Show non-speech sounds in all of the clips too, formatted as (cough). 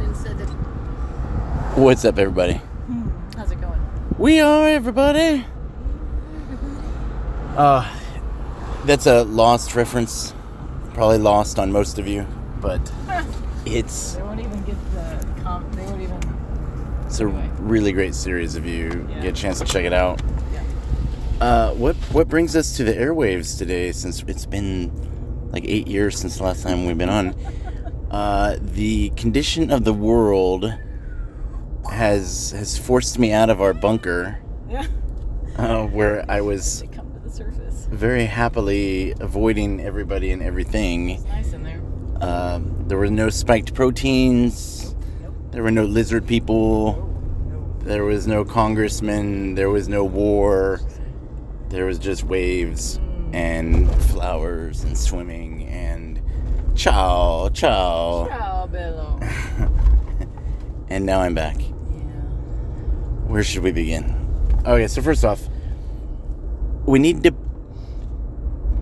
Biden said that. What's up, everybody? Hmm, how's it going? We are everybody. Uh, that's a lost reference. Probably lost on most of you, but (laughs) it's They won't even get the comp. They won't even. it's a Anyway. really great series. If you Yeah. get a chance to check it out. Yeah. Uh, what what brings us to the airwaves today? Since it's been like eight years since the last time we've been on, uh, the condition of the world has has forced me out of our bunker, Yeah. uh, where I was come to the surface. very happily avoiding everybody and everything. It's nice in there. Um, there were no spiked proteins. Nope. There were no lizard people. Oh, no. There was no congressman. There was no war. There was just waves and flowers and swimming and ciao, ciao. Ciao, Bello. (laughs) And now I'm back. yeah. Where should we begin? Okay, so first off, we need to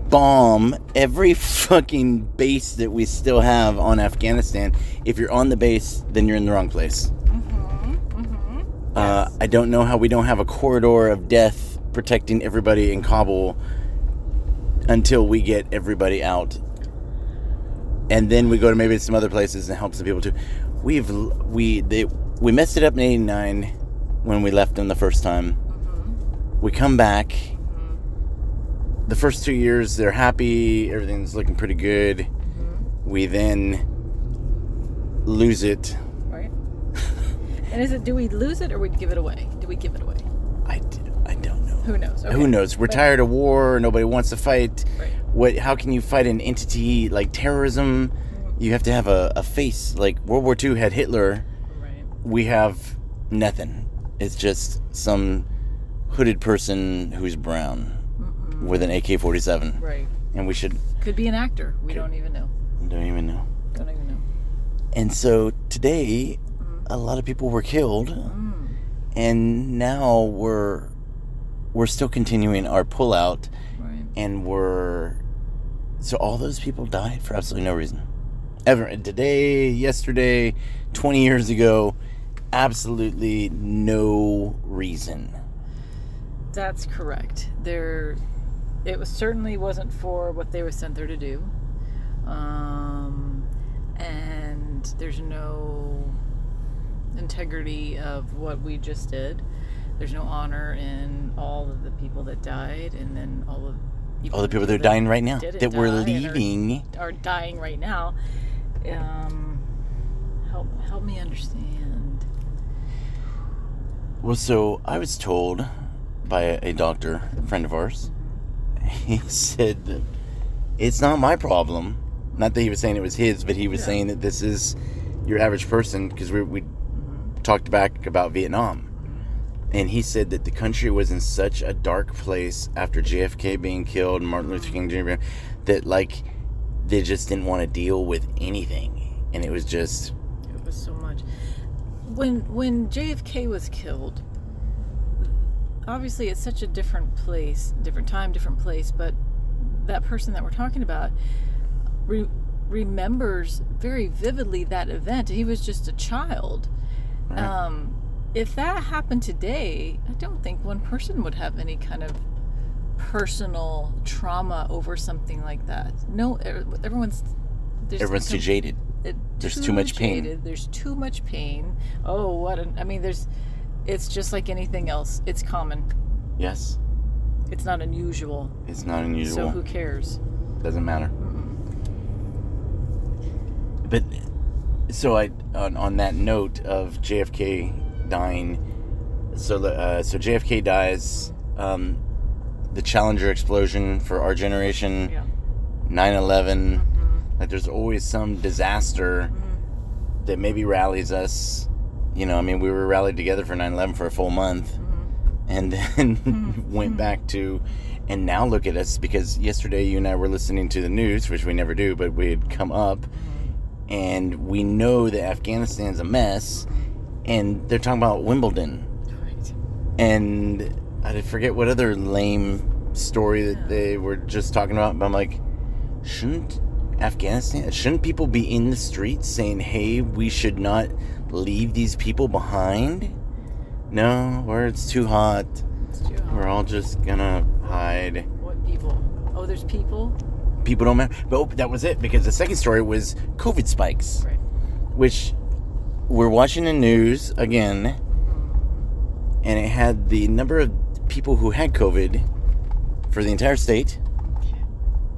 bomb every fucking base that we still have on Afghanistan. If you're on the base, then you're in the wrong place. Mm-hmm. Mm-hmm. Uh, I don't know how we don't have a corridor of death protecting everybody in Kabul until we get everybody out. And then we go to maybe some other places and help some people too. We've we they we messed it up in '89 when we left them the first time. Mm-hmm. We come back. The first two years they're happy, everything's looking pretty good. Mm-hmm. We then lose it. Right. (laughs) and is it? Do we lose it or we give it away? Do we give it away? I, I don't know. Who knows? Okay. Who knows? We're But- tired of war. Nobody wants to fight. Right. What? How can you fight an entity like terrorism? You have to have a, a face. Like World War II had Hitler. Right. We have nothing. It's just some hooded person who's brown with an AK-47, Right. and we should Could be an actor. We Okay. don't even know. don't even know. Don't even know. And so today, a lot of people were killed, Mm. and now we're we're still continuing our pullout. And were so all those people died for absolutely no reason ever today yesterday 20 years ago absolutely no reason That's correct. There, it was certainly wasn't for what they were sent there to do, um, and there's no integrity of what we just did. There's no honor in all of the people that died, and then all of all the people that are dying right now that we're leaving are dying right now. Um, help help me understand. well so i was told by a, a doctor a friend of ours (laughs) he said that it's not my problem not that he was saying it was his but he was Yeah. saying that this is your average person because we, we talked back about vietnam and he said that the country was in such a dark place after JFK being killed and Martin Luther King Jr. that like they just didn't want to deal with anything, and it was just It was so much. When when JFK was killed, obviously it's such a different place, different time, different place, but that person that we're talking about re- remembers very vividly that event. He was just a child. Right. Um, if that happened today, I don't think one person would have any kind of personal trauma over something like that. No, er- everyone's there's everyone's too jaded. it- There's too much pain. There's too much pain. Oh, what an, I mean, there's. It's just like anything else. It's common. Yes, It's not unusual. it's not unusual. So who cares? Doesn't matter. Mm-mm. But so I on, on that note of JFK dying, so the- uh, so JFK dies. Um, the Challenger explosion for our generation, Yeah. 9/11. Mhm. Like there's always some disaster Mhm. that maybe rallies us. You know, I mean, we were rallied together for 9/11 for a full month, Mhm. and then Mhm. (laughs) went back to, and now look at us because yesterday you and I were listening to the news, which we never do, but we had come up, and we know that Afghanistan's a mess, and they're talking about Wimbledon, Right. and I forget what other lame story that Yeah. they were just talking about, but I'm like, shouldn't Afghanistan? Shouldn't people be in the streets saying, "Hey, we should not leave these people behind"? No, where it's too hot, It's too hot. we're all just gonna hide. What people? Oh, there's people. People don't matter. But oh, that was it because the second story was COVID spikes, Right. which we're watching the news again, and it had the number of people who had COVID for the entire state.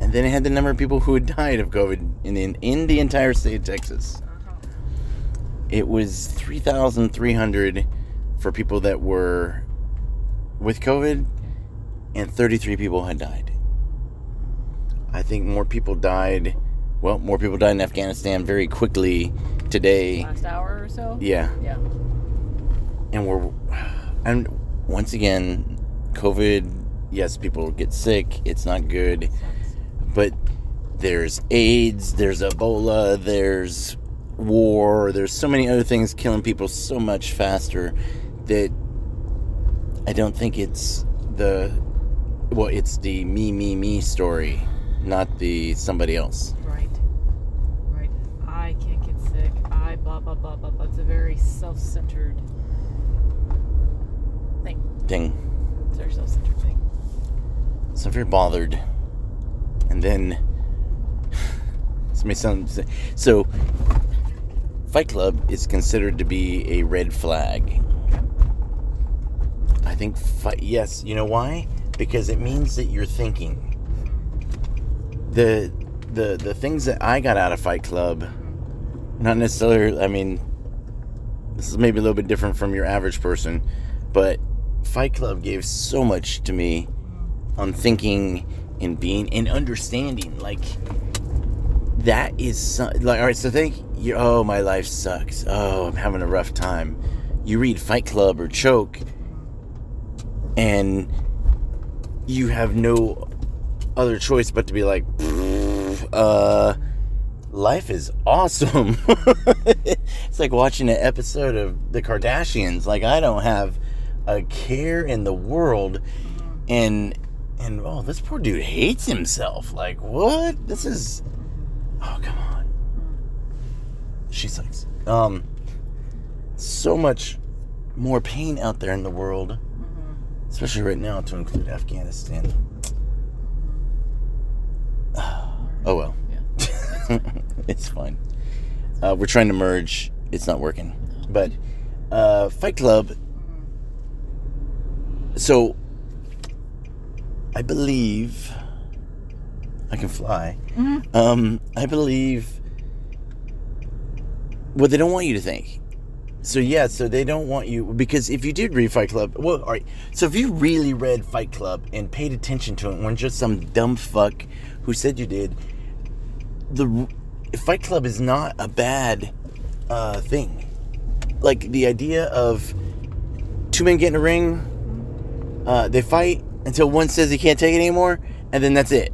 And then it had the number of people who had died of COVID in the, in the entire state of Texas. Uh-huh. It was 3,300 for people that were with COVID, and 33 people had died. I think more people died. Well, more people died in Afghanistan very quickly today. Last hour or so. Yeah, Yeah. and we're and once again, COVID. Yes, people get sick. It's not good. but there's AIDS, there's Ebola, there's war, there's so many other things killing people so much faster that I don't think it's the well, it's the me, me, me story, not the somebody else. Right. Right. I can't get sick. I blah blah blah blah blah. It's a very self-centered thing. thing. It's a very self-centered thing. So I'm very bothered. And then (laughs) somebody sounds so Fight Club is considered to be a red flag. I think fight yes, you know why? Because it means that you're thinking. The the the things that I got out of Fight Club not necessarily I mean this is maybe a little bit different from your average person, but Fight Club gave so much to me on thinking and being and understanding like that is so, like all right so think you oh my life sucks. Oh i'm having a rough time. You read fight club or choke and you have no other choice but to be like uh life is awesome. (laughs) It's like watching an episode of the kardashians. Like i don't have a care in the world. And and oh this poor dude hates himself. Like what? This is oh come on. She sucks. Um so much more pain out there in the world especially right now to include afghanistan. (sighs) Oh well. (laughs) it's fine. Uh, we're trying to merge. It's not working. But uh, fight club. So i believe i can fly. Um, i believe what they don't want you to think. So yeah so they don't want you because if you did read fight club well all right. So if you really read fight club and paid attention to it and weren't just some dumb fuck who said you did the fight club is not a bad uh, thing. Like the idea of two men get in a ring uh, they fight until one says he can't take it anymore and then that's it.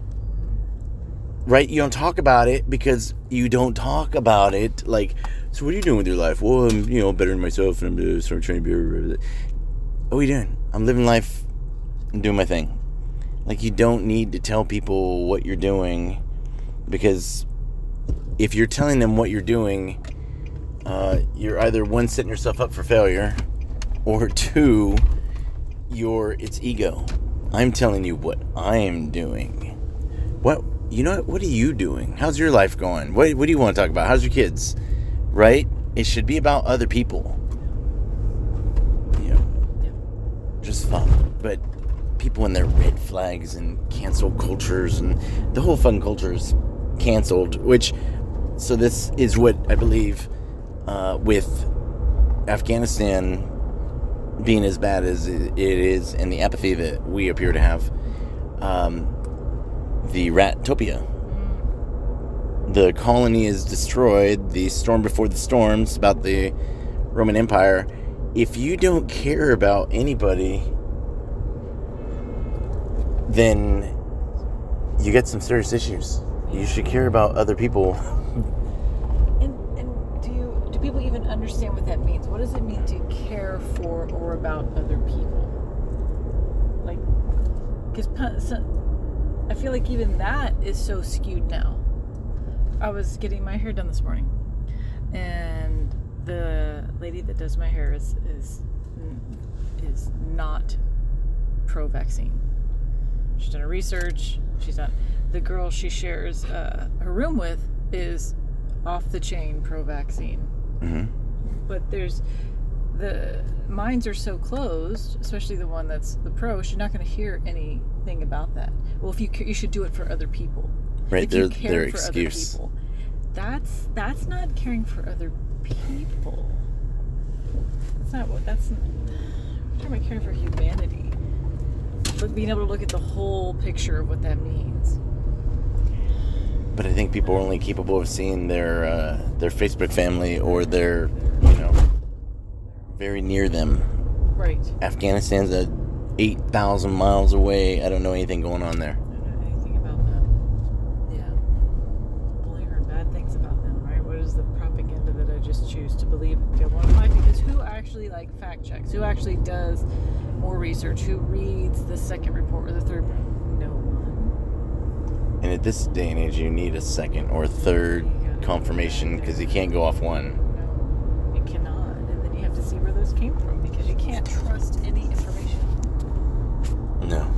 Right? You don't talk about it because you don't talk about it. Like so what are you doing with your life? Well i'm you know bettering myself and i'm just sort of trying to be what are you doing? I'm living life i'm doing my thing. Like you don't need to tell people what you're doing because if you're telling them what you're doing uh, you're either one setting yourself up for failure or (laughs) two you're it's ego. I'm telling you what i'm doing. What you know what, are you doing? How's your life going? What, what do you want to talk about? How's your kids? Right? It should be about other people. You know just fun. But people and their red flags and cancel cultures and the whole fun culture is canceled which so this is what i believe uh, with afghanistan being as bad as it is and the apathy that we appear to have um, the ratopia. The colony is destroyed the storm before the storms about the roman empire. If you don't care about anybody then you get some serious issues you should care about other people And, and do you do people even understand what that means? What does it mean to care for or about other people? Like, because I feel like even that is so skewed now. I was getting my hair done this morning, and the lady that does my hair is is mm, is not pro-vaccine. She's done her research. She's done. The girl she shares uh, her room with is off the chain pro-vaccine. hmm But there's the minds are so closed, especially the one that's the pro. She's not going to hear anything about that. Well, if you you should do it for other people. Right, If their their excuse. People, that's that's not caring for other people. That's not what. That's. I'm talking about caring for humanity. But being able to look at the whole picture of what that means. But I think people are only capable of seeing their uh, their Facebook family or their you know very near them. Right. Afghanistan's a eight thousand miles away. I don't know anything going on there. I don't know anything about that. Yeah. Only heard bad things about them, right? What is the propaganda that I just choose to believe and feel more like? Because who actually like fact checks? Who actually does more research? Who reads the second report or the third? One. And at this day and age, you need a second or third confirmation because you can't go off one. No, you cannot. And then you have to see where those came from because you can't trust any information. No.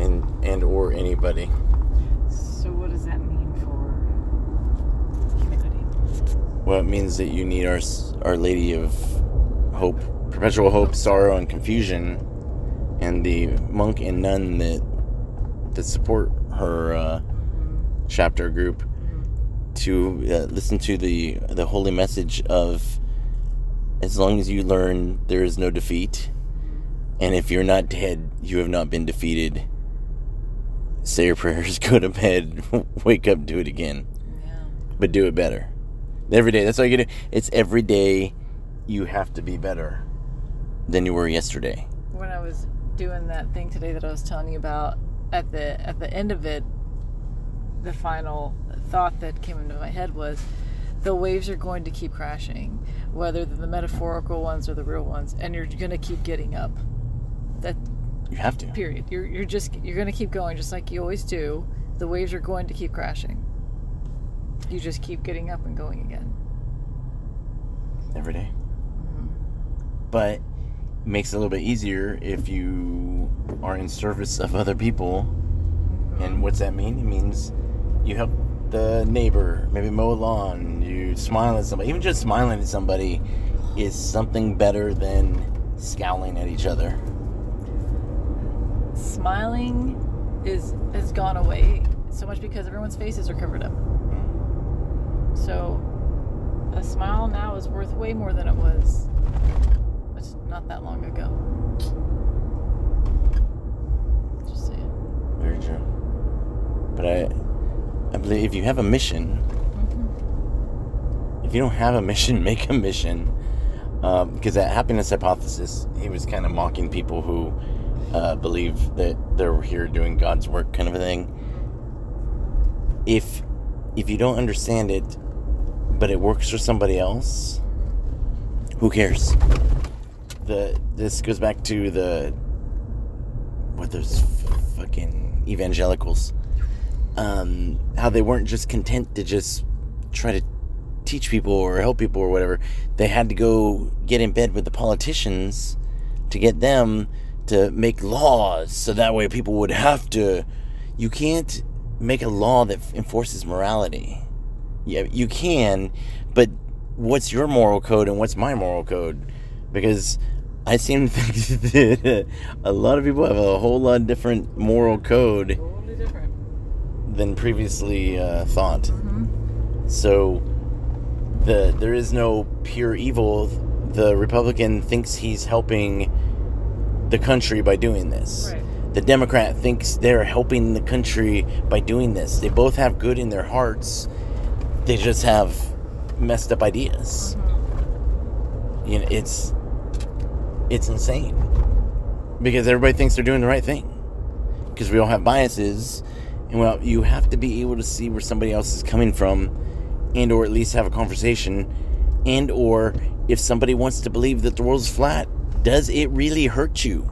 And and or anybody. So what does that mean for humanity? Well, it means that you need our Our Lady of Hope, perpetual hope, sorrow, and confusion, and the monk and nun that that support her uh, chapter group to uh, listen to the the holy message of as long as you learn there is no defeat. And if you're not dead you have not been defeated. Say your (laughs) prayers go to bed (laughs) wake up do it again. Yeah. but do it better. Every day that's all you do. It's every day you have to be better than you were yesterday. When I was doing that thing today that I was telling you about at the at the end of it the final thought that came into my head was the waves are going to keep crashing whether they're the metaphorical ones or the real ones and you're going to keep getting up. That you have to. Period. You're you're just you're going to keep going just like you always do. The waves are going to keep crashing. You just keep getting up and going again. Every day. Mm-hmm. But it makes it a little bit easier if you are in service of other people. And what's that mean? It means you help the neighbor, maybe mow a lawn, you smile at somebody. Even just smiling at somebody is something better than scowling at each other. smiling is has gone away so much because everyone's faces are covered up. So a smile now is worth way more than it was not that long ago. Just saying. Very true. But I, I believe if you have a mission, if you don't have a mission, (laughs) make a mission. Um, because that happiness hypothesis, he was kind of mocking people who uh, believe that they're here doing God's work, kind of a thing. If if you don't understand it, but it works for somebody else, who cares? The this goes back to the what those fucking evangelicals, um, how they weren't just content to just try to teach people or help people or whatever. They had to go get in bed with the politicians to get them to make laws so that way people would have to. You can't make a law that enforces morality. Yeah, you can, but what's your moral code and what's my moral code? Because I seem to think that a lot of people have a whole lot different moral code Totally different. than previously uh, thought. Mm-hmm. So the there is no pure evil. The Republican thinks he's helping the country by doing this. Right. The Democrat thinks they're helping the country by doing this. They both have good in their hearts. They just have messed up ideas. You know, it's it's insane. Because everybody thinks they're doing the right thing. Because we all have biases and well you have to be able to see where somebody else is coming from and or at least have a conversation and or if somebody wants to believe that the world's flat does it really hurt you?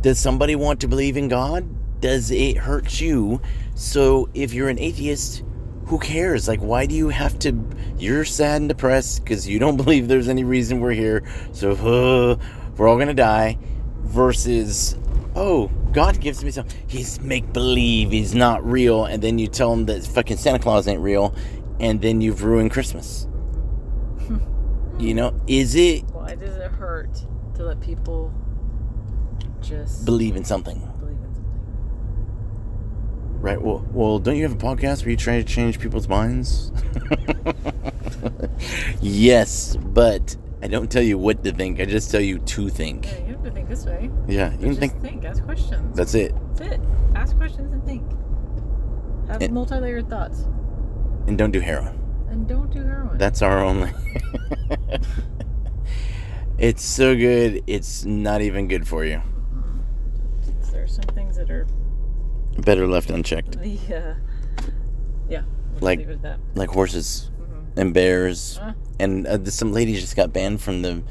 Does somebody want to believe in god? Does it hurt you? So if you're an atheist who cares? Like, why do you have to? You're sad and depressed because you don't (laughs) believe there's any reason we're here. So uh, (laughs) we're all gonna die. Versus, oh, God gives me some. He's make believe. He's not real. And then you tell him that fucking Santa Claus ain't real, and then you've ruined Christmas. (laughs) you know, is it Why does it hurt to let people just believe in something? believe in something? Right. Well, well, don't you have a podcast where you try to change people's minds? (laughs) yes, but I don't tell you what to think. I just tell you to think. Yeah, you have to think this way. Yeah, you can Just think. think. Ask questions. That's it. That's it. Ask questions and think. Have And- multi-layered thoughts, And don't do heroin. and don't do heroin. That's our only. (laughs) it's so good. It's not even good for you. Mm-hmm. there are some things that are Better left unchecked. uh, (laughs) yeah. We'll Like- leave it at that. Like horses Mhm. and bears. Huh? And uh, some lady just got banned from the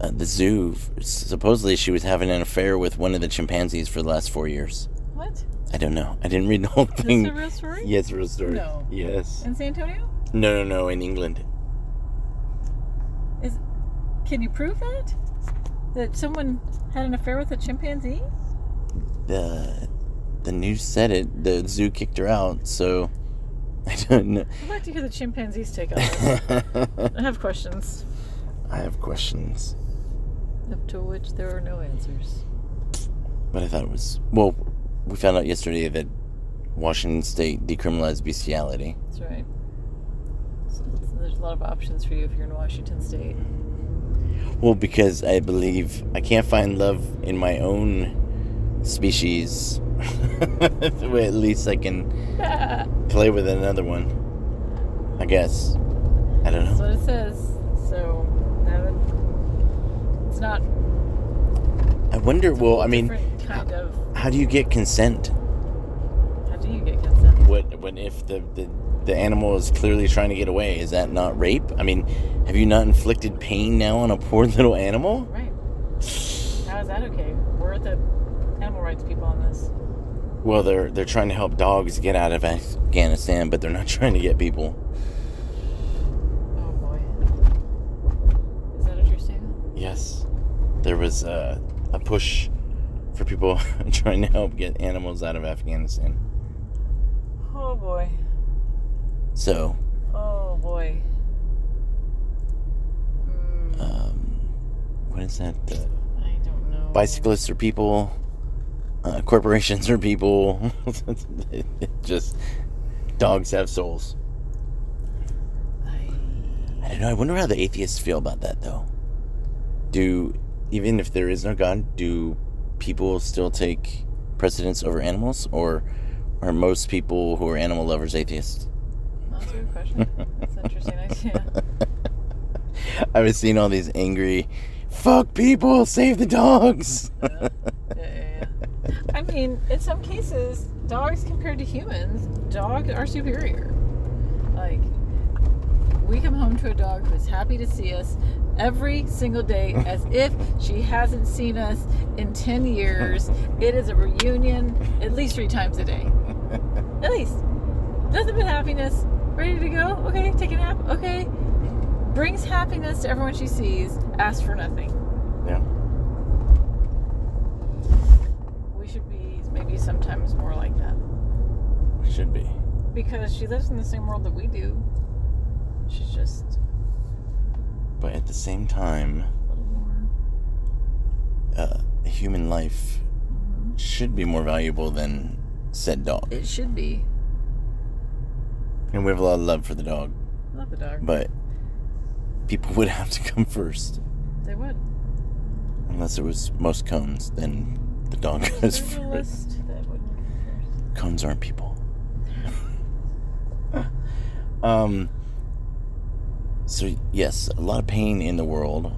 uh, the zoo. Supposedly, she was having an affair with one of the chimpanzees for the last four years. What? I don't know. I didn't read the whole thing. Is this a real story? Yes, real story. No. Yes. In San Antonio? No, no, no. In England. Is can you prove that? That someone had an affair with a chimpanzee? The the news said it. The zoo kicked her out. So (laughs) I don't know. I'd like to hear the chimpanzees take on this. I have questions, (laughs) I have questions, up to which there are no answers. but I thought it was well. We found out yesterday that Washington State decriminalized bestiality. That's right. So so there's a lot of options for you if you're in Washington State. Well, because I believe I can't find love in my own species. (laughs) at least I can (laughs) play with another one. I guess. I don't know. That's what it says. So that it's not. I wonder. Well, I mean, kind of. how do you get consent? How do you get consent? What? When if the the the animal is clearly trying to get away? Is that not rape? I mean, have you not inflicted pain now on a poor (laughs) little animal? Right. How is that okay? We're at the animal rights people on this. Well, they're they're trying to help dogs get out of Afghanistan, but they're not (laughs) trying to get people. Oh boy. Is that what you're saying? Yes, there was a, a push for people (laughs) trying to help get animals out of Afghanistan. Oh boy. So, Oh boy. Mm, um, what is that? Uh, I don't know. bicyclists or people. Uh, corporations are people. (laughs) Just dogs have souls. I, I don't know. I wonder how the atheists feel about that, though. Do even if there is no God, do people still take precedence over animals, or are most people who are animal lovers atheists? that's a good question. That's interesting idea. (laughs) I was seeing all these angry, fuck people, save the dogs. Yeah, yeah. I mean, in some cases, dogs compared to humans, dogs are superior. Like, we come home to a dog who's happy to see us every single day (laughs) as if she hasn't seen us in 10 years. It is a reunion at least three times a day. (laughs) At least. Nothing but happiness. Ready to go? Okay, take a nap. Okay. Brings happiness to everyone she sees. Asks for nothing. yeah. We should be sometimes more like that. Should be. Because she lives in the same world that we do. She's just But at the same time, a little more. uh, human life Mhm. should be more valuable than said dog. It should be. And we have a lot of love for the dog, love the dog. but people would have to come first. they would. Unless it was most cones, then the dog goes There's first. that would come Cones aren't people. (laughs) um. So yes, a lot of pain in the world,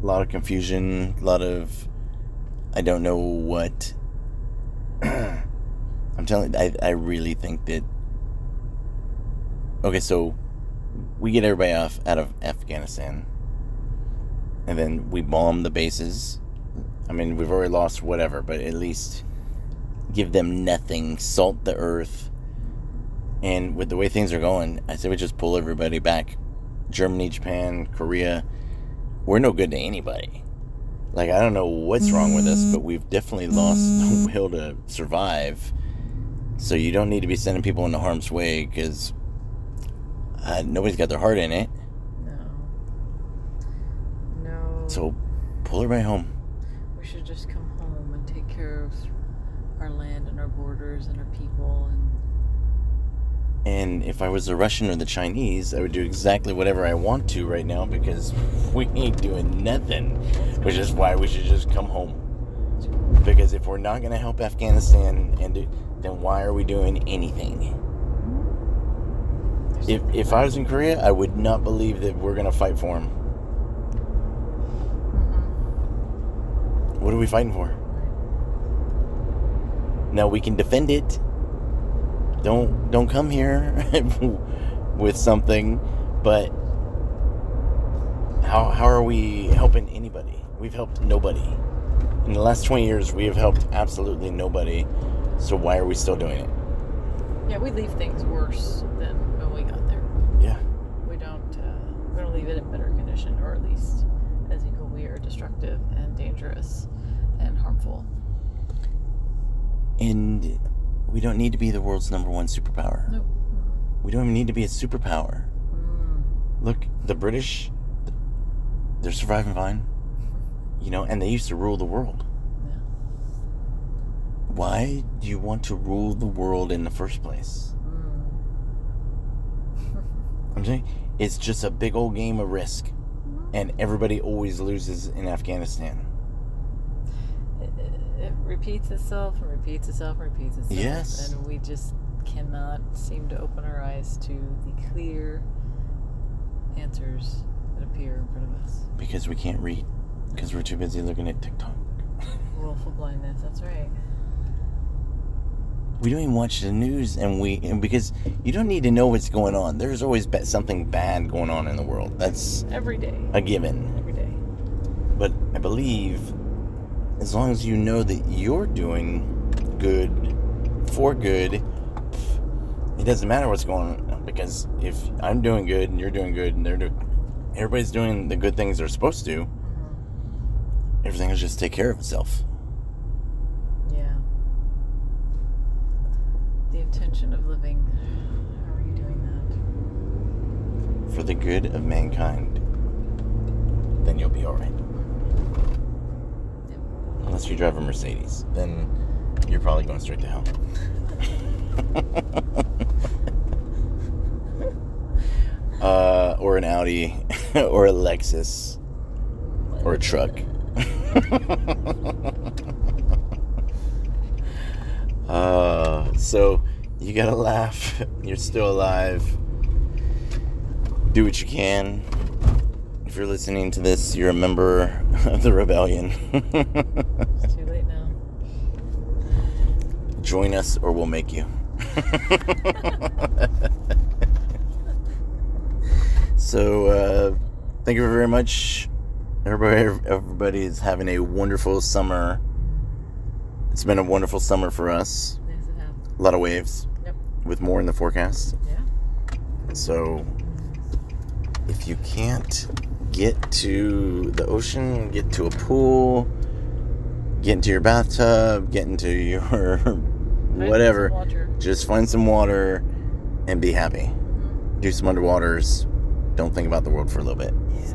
a lot of confusion, a lot of I don't know what. (clears throat) I'm telling. I I really think that. Okay, so we get everybody off out of Afghanistan, and then we bomb the bases. I mean, we've already lost whatever, but at least give them nothing, salt the earth, And with the way things are going, I say we just pull everybody back. Germany, Japan, Korea. We're no good to anybody. Like I don't know what's wrong with us, but we've definitely lost the (laughs) will to survive. So you don't need to be sending people into harm's way because uh, nobody's got their heart in it. No. No. So pull everybody home. we should just come home and take care of our land and our borders and our people and And if I was the Russian or the Chinese, I would do exactly whatever I want to right now because we ain't doing nothing. Which is why we should just come home. Because if we're not going to help Afghanistan, and do, then why are we doing anything? If, if I was in Korea, I would not believe that we're going to fight for them. Mm-hmm. What are we fighting for? Now we can defend it. Don't don't come here (laughs) with something, but how how are we helping anybody? We've helped nobody. In the last 20 years, we have helped absolutely nobody. So why are we still doing it? yeah we leave things worse than when we got there Yeah. we don't uh, we don't leave it in better condition or at least as equal we are destructive and dangerous and harmful And we don't need to be the world's number one superpower. nope We don't even need to be a superpower. mm. Look, the British, they're surviving fine. (laughs) You know, and they used to rule the world. yeah. Why do you want to rule the world in the first place? Mm. (laughs) I'm saying it's just a big old game of risk, and everybody always loses in Afghanistan. It, repeats itself and repeats itself and repeats itself. Yes. And we just cannot seem to open our eyes to the clear answers that appear in front of us. Because we can't read, because we're too busy looking at TikTok. (laughs) Willful blindness, that's right. We don't even watch the news, and we and because you don't need to know what's going on. There's always something bad going on in the world. That's Every day. a given. Every day. But I believe as long as you know that you're doing good for good, it doesn't matter what's going on. Because if I'm doing good and you're doing good and they're doing, everybody's doing the good things they're supposed to, Mhm. everything will just take care of itself. Yeah. The intention of living. How are you doing that? For the good of mankind, then you'll be alright. Unless you drive a Mercedes, then you're probably going straight to hell. (laughs) uh, or an Audi, (laughs) or a Lexus, or a truck. (laughs) uh, so you gotta laugh. You're still alive. Do what you can. If you're listening to this, you're a member (laughs) the rebellion. It's too late now. Join us or we'll make you. (laughs) so, uh, thank you very much. Everybody, everybody is having a wonderful summer. It's been a wonderful summer for us. Yes, it has. A lot of waves, Yep. with more in the forecast. Yeah. So, if you can't get to the ocean, get to a pool, get into your bathtub, get into (laughs) your Find whatever, just find some water and be happy. Mhm. Do some underwaters. Don't think about the world for a little bit. Yeah.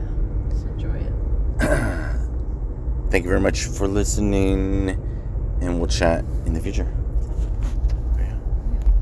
Just enjoy it. (clears throat) Thank you very much for listening, and we'll chat in the future.